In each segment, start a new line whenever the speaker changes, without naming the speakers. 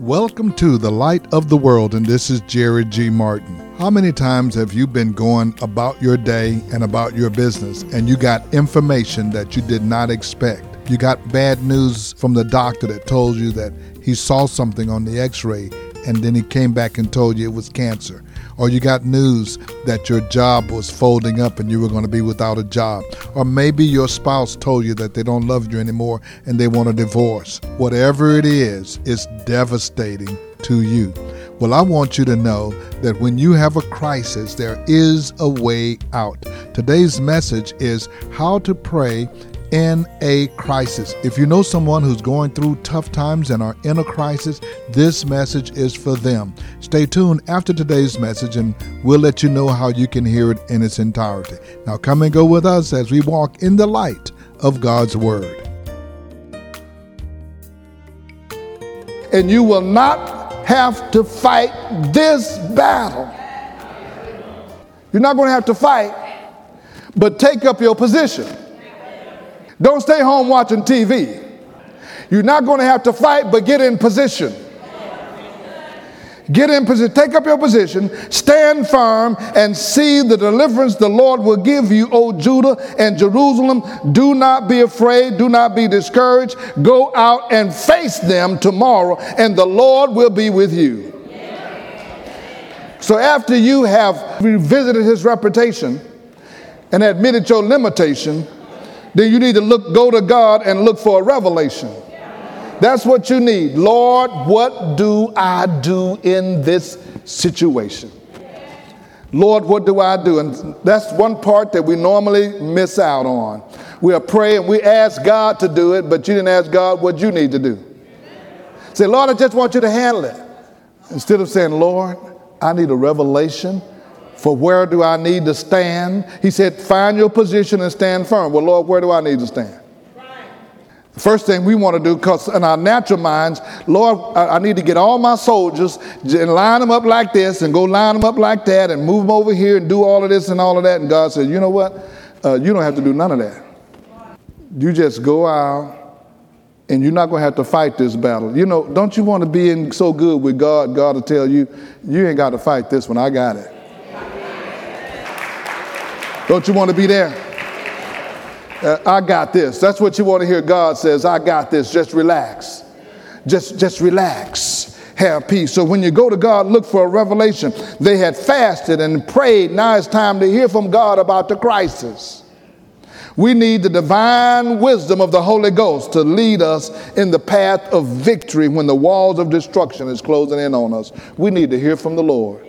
Welcome to the light of the world, and this is Jerry G. Martin. How many times have you been going about your day and about your business and you got information that you did not expect? You got bad news from the doctor that told you that he saw something on the x ray and then he came back and told you it was cancer. Or you got news that your job was folding up and you were going to be without a job. Or maybe your spouse told you that they don't love you anymore and they want a divorce. Whatever it is, it's devastating to you. Well, I want you to know that when you have a crisis, there is a way out. Today's message is how to pray in a crisis. If you know someone who's going through tough times and are in a crisis, this message is for them. Stay tuned after today's message and we'll let you know how you can hear it in its entirety. Now, come and go with us as we walk in the light of God's Word.
And you will not have to fight this battle. You're not going to have to fight, but take up your position. Don't stay home watching TV. You're not going to have to fight, but get in position. Get in position, take up your position, stand firm, and see the deliverance the Lord will give you, O Judah and Jerusalem. Do not be afraid, do not be discouraged. Go out and face them tomorrow, and the Lord will be with you. So, after you have revisited his reputation and admitted your limitation, then you need to look, go to God and look for a revelation. That's what you need. Lord, what do I do in this situation? Lord, what do I do? And that's one part that we normally miss out on. We'll pray and we ask God to do it, but you didn't ask God what you need to do. Say, Lord, I just want you to handle it. Instead of saying, Lord, I need a revelation for where do I need to stand? He said, Find your position and stand firm. Well, Lord, where do I need to stand? The first thing we want to do, because in our natural minds, Lord, I, I need to get all my soldiers and line them up like this and go line them up like that and move them over here and do all of this and all of that. And God said, You know what? Uh, you don't have to do none of that. You just go out and you're not going to have to fight this battle. You know, don't you want to be in so good with God? God will tell you, You ain't got to fight this one. I got it. Don't you want to be there? Uh, I got this. That's what you want to hear God says. I got this. Just relax. Just just relax. Have peace. So when you go to God, look for a revelation. They had fasted and prayed. Now it's time to hear from God about the crisis. We need the divine wisdom of the Holy Ghost to lead us in the path of victory when the walls of destruction is closing in on us. We need to hear from the Lord.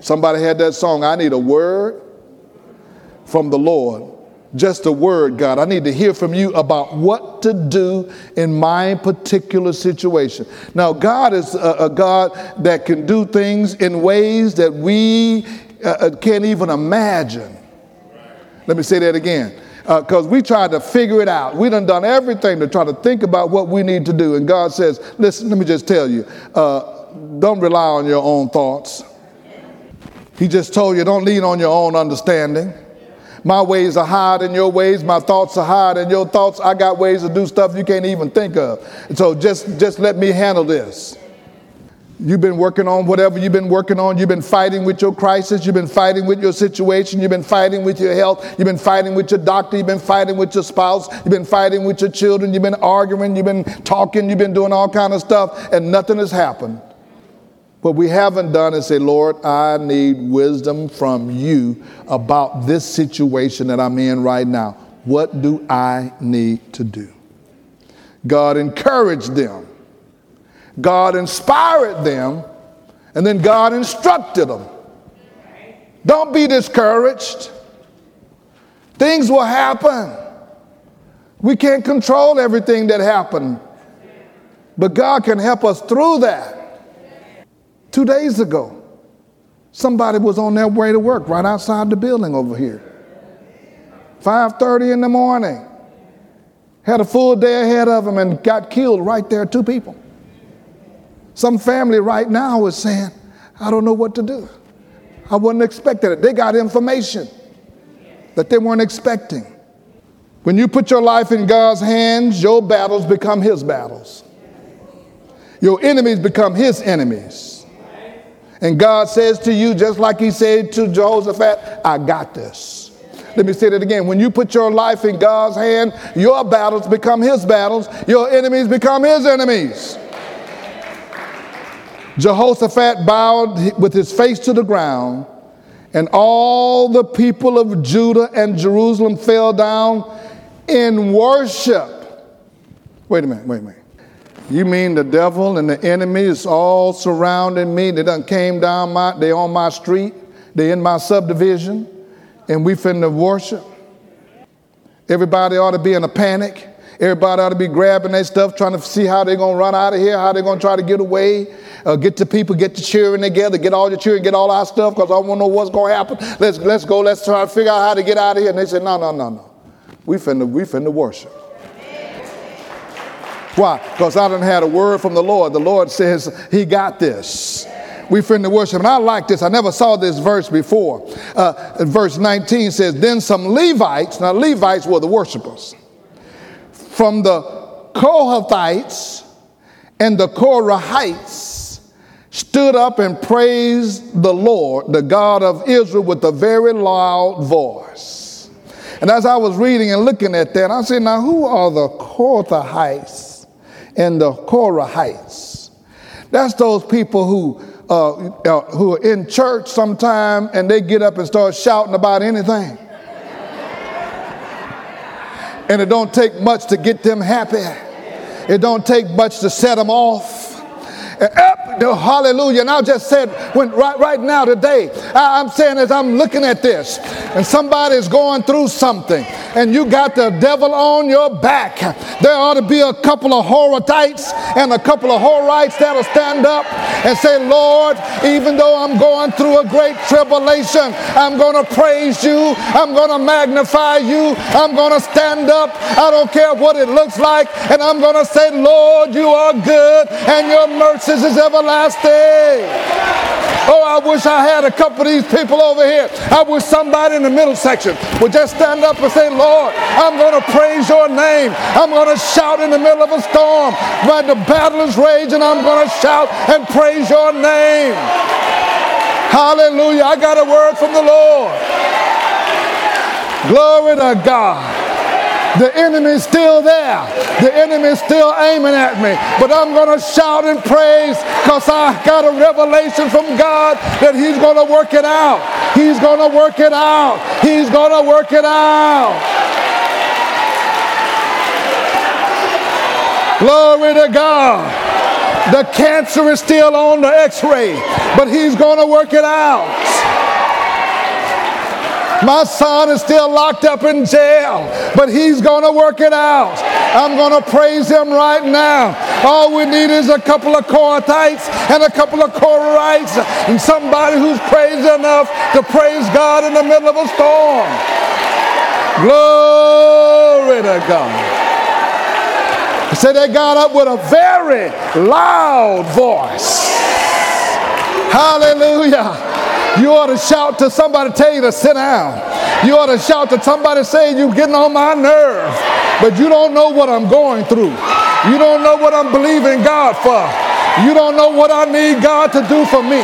Somebody had that song, I need a word from the Lord. Just a word, God. I need to hear from you about what to do in my particular situation. Now, God is a, a God that can do things in ways that we uh, uh can't even imagine. Let me say that again because uh, we tried to figure it out. We done done everything to try to think about what we need to do. And God says, listen, let me just tell you, uh, don't rely on your own thoughts. He just told you, don't lean on your own understanding. My ways are higher than your ways. My thoughts are higher than your thoughts. I got ways to do stuff you can't even think of. So just, just let me handle this. You've been working on whatever you've been working on. You've been fighting with your crisis. You've been fighting with your situation. You've been fighting with your health. You've been fighting with your doctor. You've been fighting with your spouse. You've been fighting with your children. You've been arguing. You've been talking. You've been doing all kind of stuff, and nothing has happened. What we haven't done is say, Lord, I need wisdom from you about this situation that I'm in right now. What do I need to do? God encouraged them, God inspired them, and then God instructed them. Don't be discouraged. Things will happen. We can't control everything that happened, but God can help us through that. Two days ago, somebody was on their way to work right outside the building over here. 5:30 in the morning. Had a full day ahead of them and got killed right there, two people. Some family right now is saying, I don't know what to do. I wasn't expecting it. They got information that they weren't expecting. When you put your life in God's hands, your battles become His battles. Your enemies become his enemies. And God says to you, just like he said to Jehoshaphat, I got this. Let me say that again. When you put your life in God's hand, your battles become his battles, your enemies become his enemies. Jehoshaphat bowed with his face to the ground, and all the people of Judah and Jerusalem fell down in worship. Wait a minute, wait a minute. You mean the devil and the enemy is all surrounding me? They done came down my, they on my street, they in my subdivision, and we finna worship. Everybody ought to be in a panic. Everybody ought to be grabbing their stuff, trying to see how they're going to run out of here, how they're going to try to get away, uh, get the people, get the cheering together, get all your cheering, get all our stuff, because I want to know what's going to happen. Let's, let's go, let's try to figure out how to get out of here. And they said, no, no, no, no. We finna, we finna worship. Why? Because I didn't had a word from the Lord. The Lord says he got this. We finna worship. And I like this. I never saw this verse before. Uh, verse 19 says, Then some Levites, now Levites were the worshipers, from the Kohathites and the Korahites stood up and praised the Lord, the God of Israel, with a very loud voice. And as I was reading and looking at that, I said, Now, who are the Kohathites? And the Korahites. That's those people who uh, uh, who are in church sometime and they get up and start shouting about anything. and it don't take much to get them happy. It don't take much to set them off. Up, hallelujah. And I just said, when right, right now today, I, I'm saying as I'm looking at this, and somebody's going through something, and you got the devil on your back, there ought to be a couple of Horatites and a couple of Horites that'll stand up and say, Lord, even though I'm going through a great tribulation, I'm going to praise you. I'm going to magnify you. I'm going to stand up. I don't care what it looks like. And I'm going to say, Lord, you are good and your mercies is everlasting. Oh, I wish I had a couple of these people over here. I wish somebody in the middle section would just stand up and say, Lord, I'm going to praise your name. I'm going to shout in the middle of a storm. When the battle is raging, I'm going to shout and praise your name. Hallelujah. I got a word from the Lord. Glory to God. The enemy's still there. The enemy's still aiming at me. But I'm going to shout and praise because I got a revelation from God that He's going to work it out. He's going to work it out. He's going to work it out. Glory to God. The cancer is still on the x ray, but He's going to work it out. My son is still locked up in jail, but he's going to work it out. I'm going to praise him right now. All we need is a couple of Kohathites and a couple of Korahites and somebody who's praised enough to praise God in the middle of a storm. Glory to God. I said they got up with a very loud voice. Hallelujah. You ought to shout to somebody, tell you to sit down. You ought to shout to somebody, say, You're getting on my nerve. But you don't know what I'm going through. You don't know what I'm believing God for. You don't know what I need God to do for me.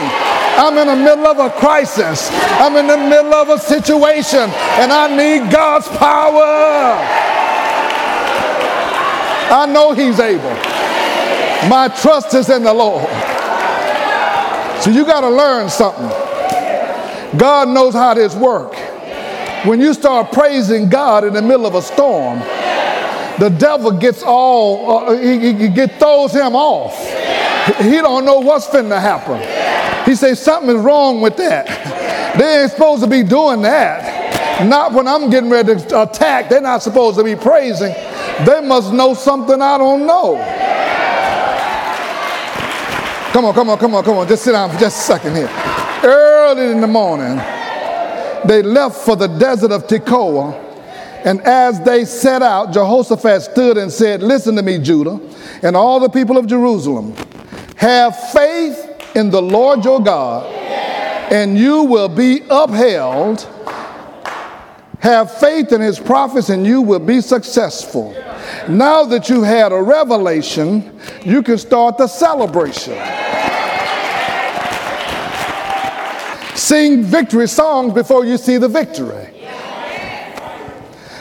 I'm in the middle of a crisis. I'm in the middle of a situation, and I need God's power. I know He's able. My trust is in the Lord. So you got to learn something. God knows how this works. When you start praising God in the middle of a storm, the devil gets all, uh, he, he, he throws him off. He don't know what's finna happen. He says something is wrong with that. They ain't supposed to be doing that. Not when I'm getting ready to attack. They're not supposed to be praising. They must know something I don't know. Come on, come on, come on, come on. Just sit down for just a second here. Early in the morning, they left for the desert of Tekoa. And as they set out, Jehoshaphat stood and said, Listen to me, Judah, and all the people of Jerusalem. Have faith in the Lord your God, and you will be upheld. Have faith in his prophets, and you will be successful. Now that you had a revelation, you can start the celebration. Sing victory songs before you see the victory.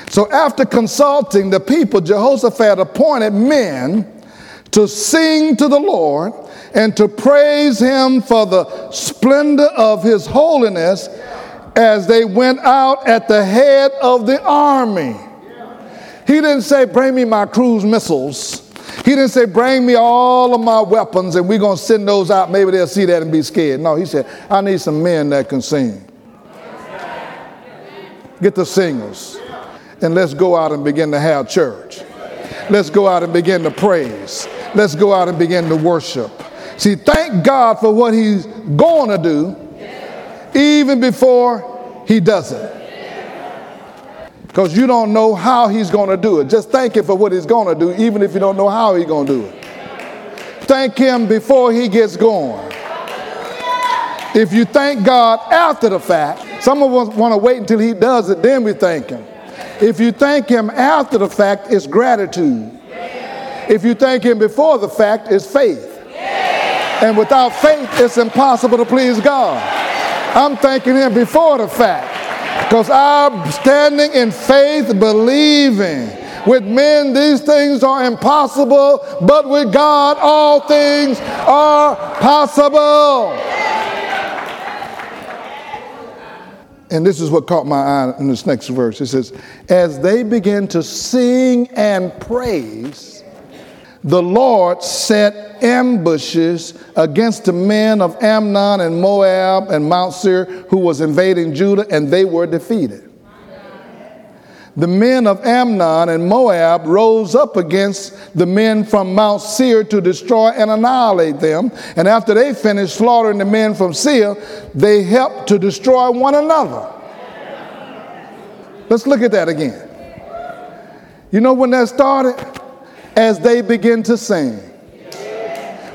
So, after consulting the people, Jehoshaphat appointed men to sing to the Lord and to praise him for the splendor of his holiness as they went out at the head of the army. He didn't say, Bring me my cruise missiles. He didn't say, Bring me all of my weapons and we're going to send those out. Maybe they'll see that and be scared. No, he said, I need some men that can sing. Get the singers and let's go out and begin to have church. Let's go out and begin to praise. Let's go out and begin to worship. See, thank God for what He's going to do even before He does it. Because you don't know how He's going to do it. Just thank Him for what He's going to do, even if you don't know how He's going to do it. Thank Him before He gets going. If you thank God after the fact, some of us want to wait until He does it, then we thank Him. If you thank Him after the fact, it's gratitude. If you thank Him before the fact, it's faith. And without faith, it's impossible to please God. I'm thanking Him before the fact because I'm standing in faith, believing. With men, these things are impossible, but with God, all things are possible. And this is what caught my eye in this next verse. It says, As they began to sing and praise, the Lord set ambushes against the men of Ammon and Moab and Mount Seir who was invading Judah, and they were defeated. The men of Ammon and Moab rose up against the men from Mount Seir to destroy and annihilate them. And after they finished slaughtering the men from Seir, they helped to destroy one another. Let's look at that again. You know when that started? As they begin to sing.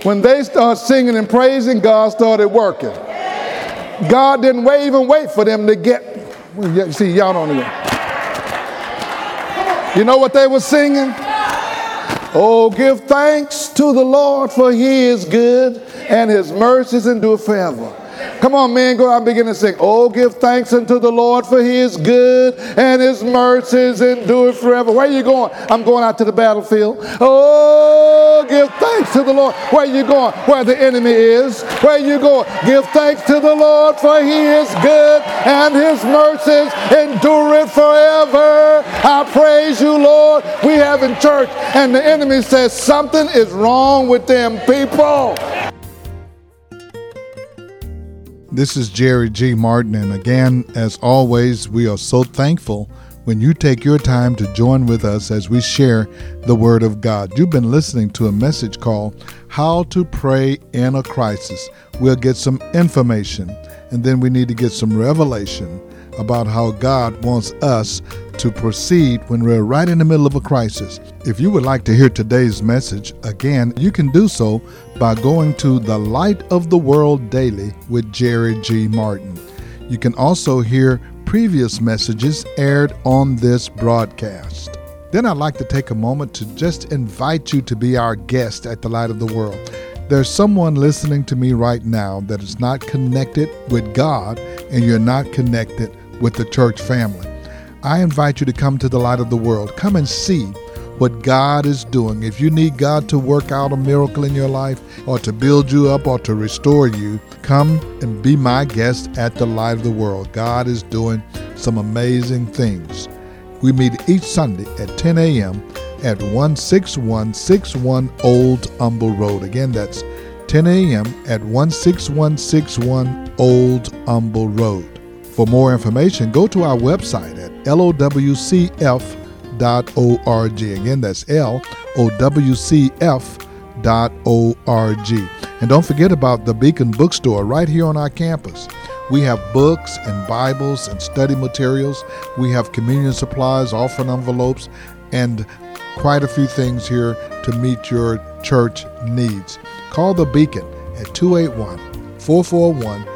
When they start singing and praising, God started working. God didn't wait, even wait for them to get. See, y'all don't. You know what they were singing? Oh, give thanks to the Lord, for he is good, and his mercies endure forever. Come on, man, go out and begin to sing. Oh, give thanks unto the Lord, for he is good, and his mercies endure forever. Where are you going? I'm going out to the battlefield. Oh, give thanks to the Lord. Where are you going? Where the enemy is. Where are you going? Give thanks to the Lord, for he is good, and his mercies endure forever. I praise you, Lord. We have in church, and the enemy says something is wrong with them people.
This is Jerry G. Martin, and again, as always, we are so thankful when you take your time to join with us as we share the Word of God. You've been listening to a message called How to Pray in a Crisis. We'll get some information, and then we need to get some revelation about how God wants us to proceed when we're right in the middle of a crisis. If you would like to hear today's message, again, you can do so by going to The Light of the World Daily with Jerry G. Martin. You can also hear previous messages aired on this broadcast. Then I'd like to take a moment to just invite you to be our guest at the Light of the World. There's someone listening to me right now that is not connected with God, and you're not connected with the church family. I invite you to come to the light of the world. Come and see what God is doing. If you need God to work out a miracle in your life, or to build you up, or to restore you, come and be my guest at the light of the world. God is doing some amazing things. We meet each Sunday at 10 a.m. at 16161 Old Humble Road. Again, that's 10 a.m. at 16161 Old Humble Road. For more information, go to our website at lowcf.org. Again, that's lowcf.org. And don't forget about the Beacon Bookstore right here on our campus. We have books and Bibles and study materials. We have communion supplies, offering envelopes, and quite a few things here to meet your church needs. Call the Beacon at 281 441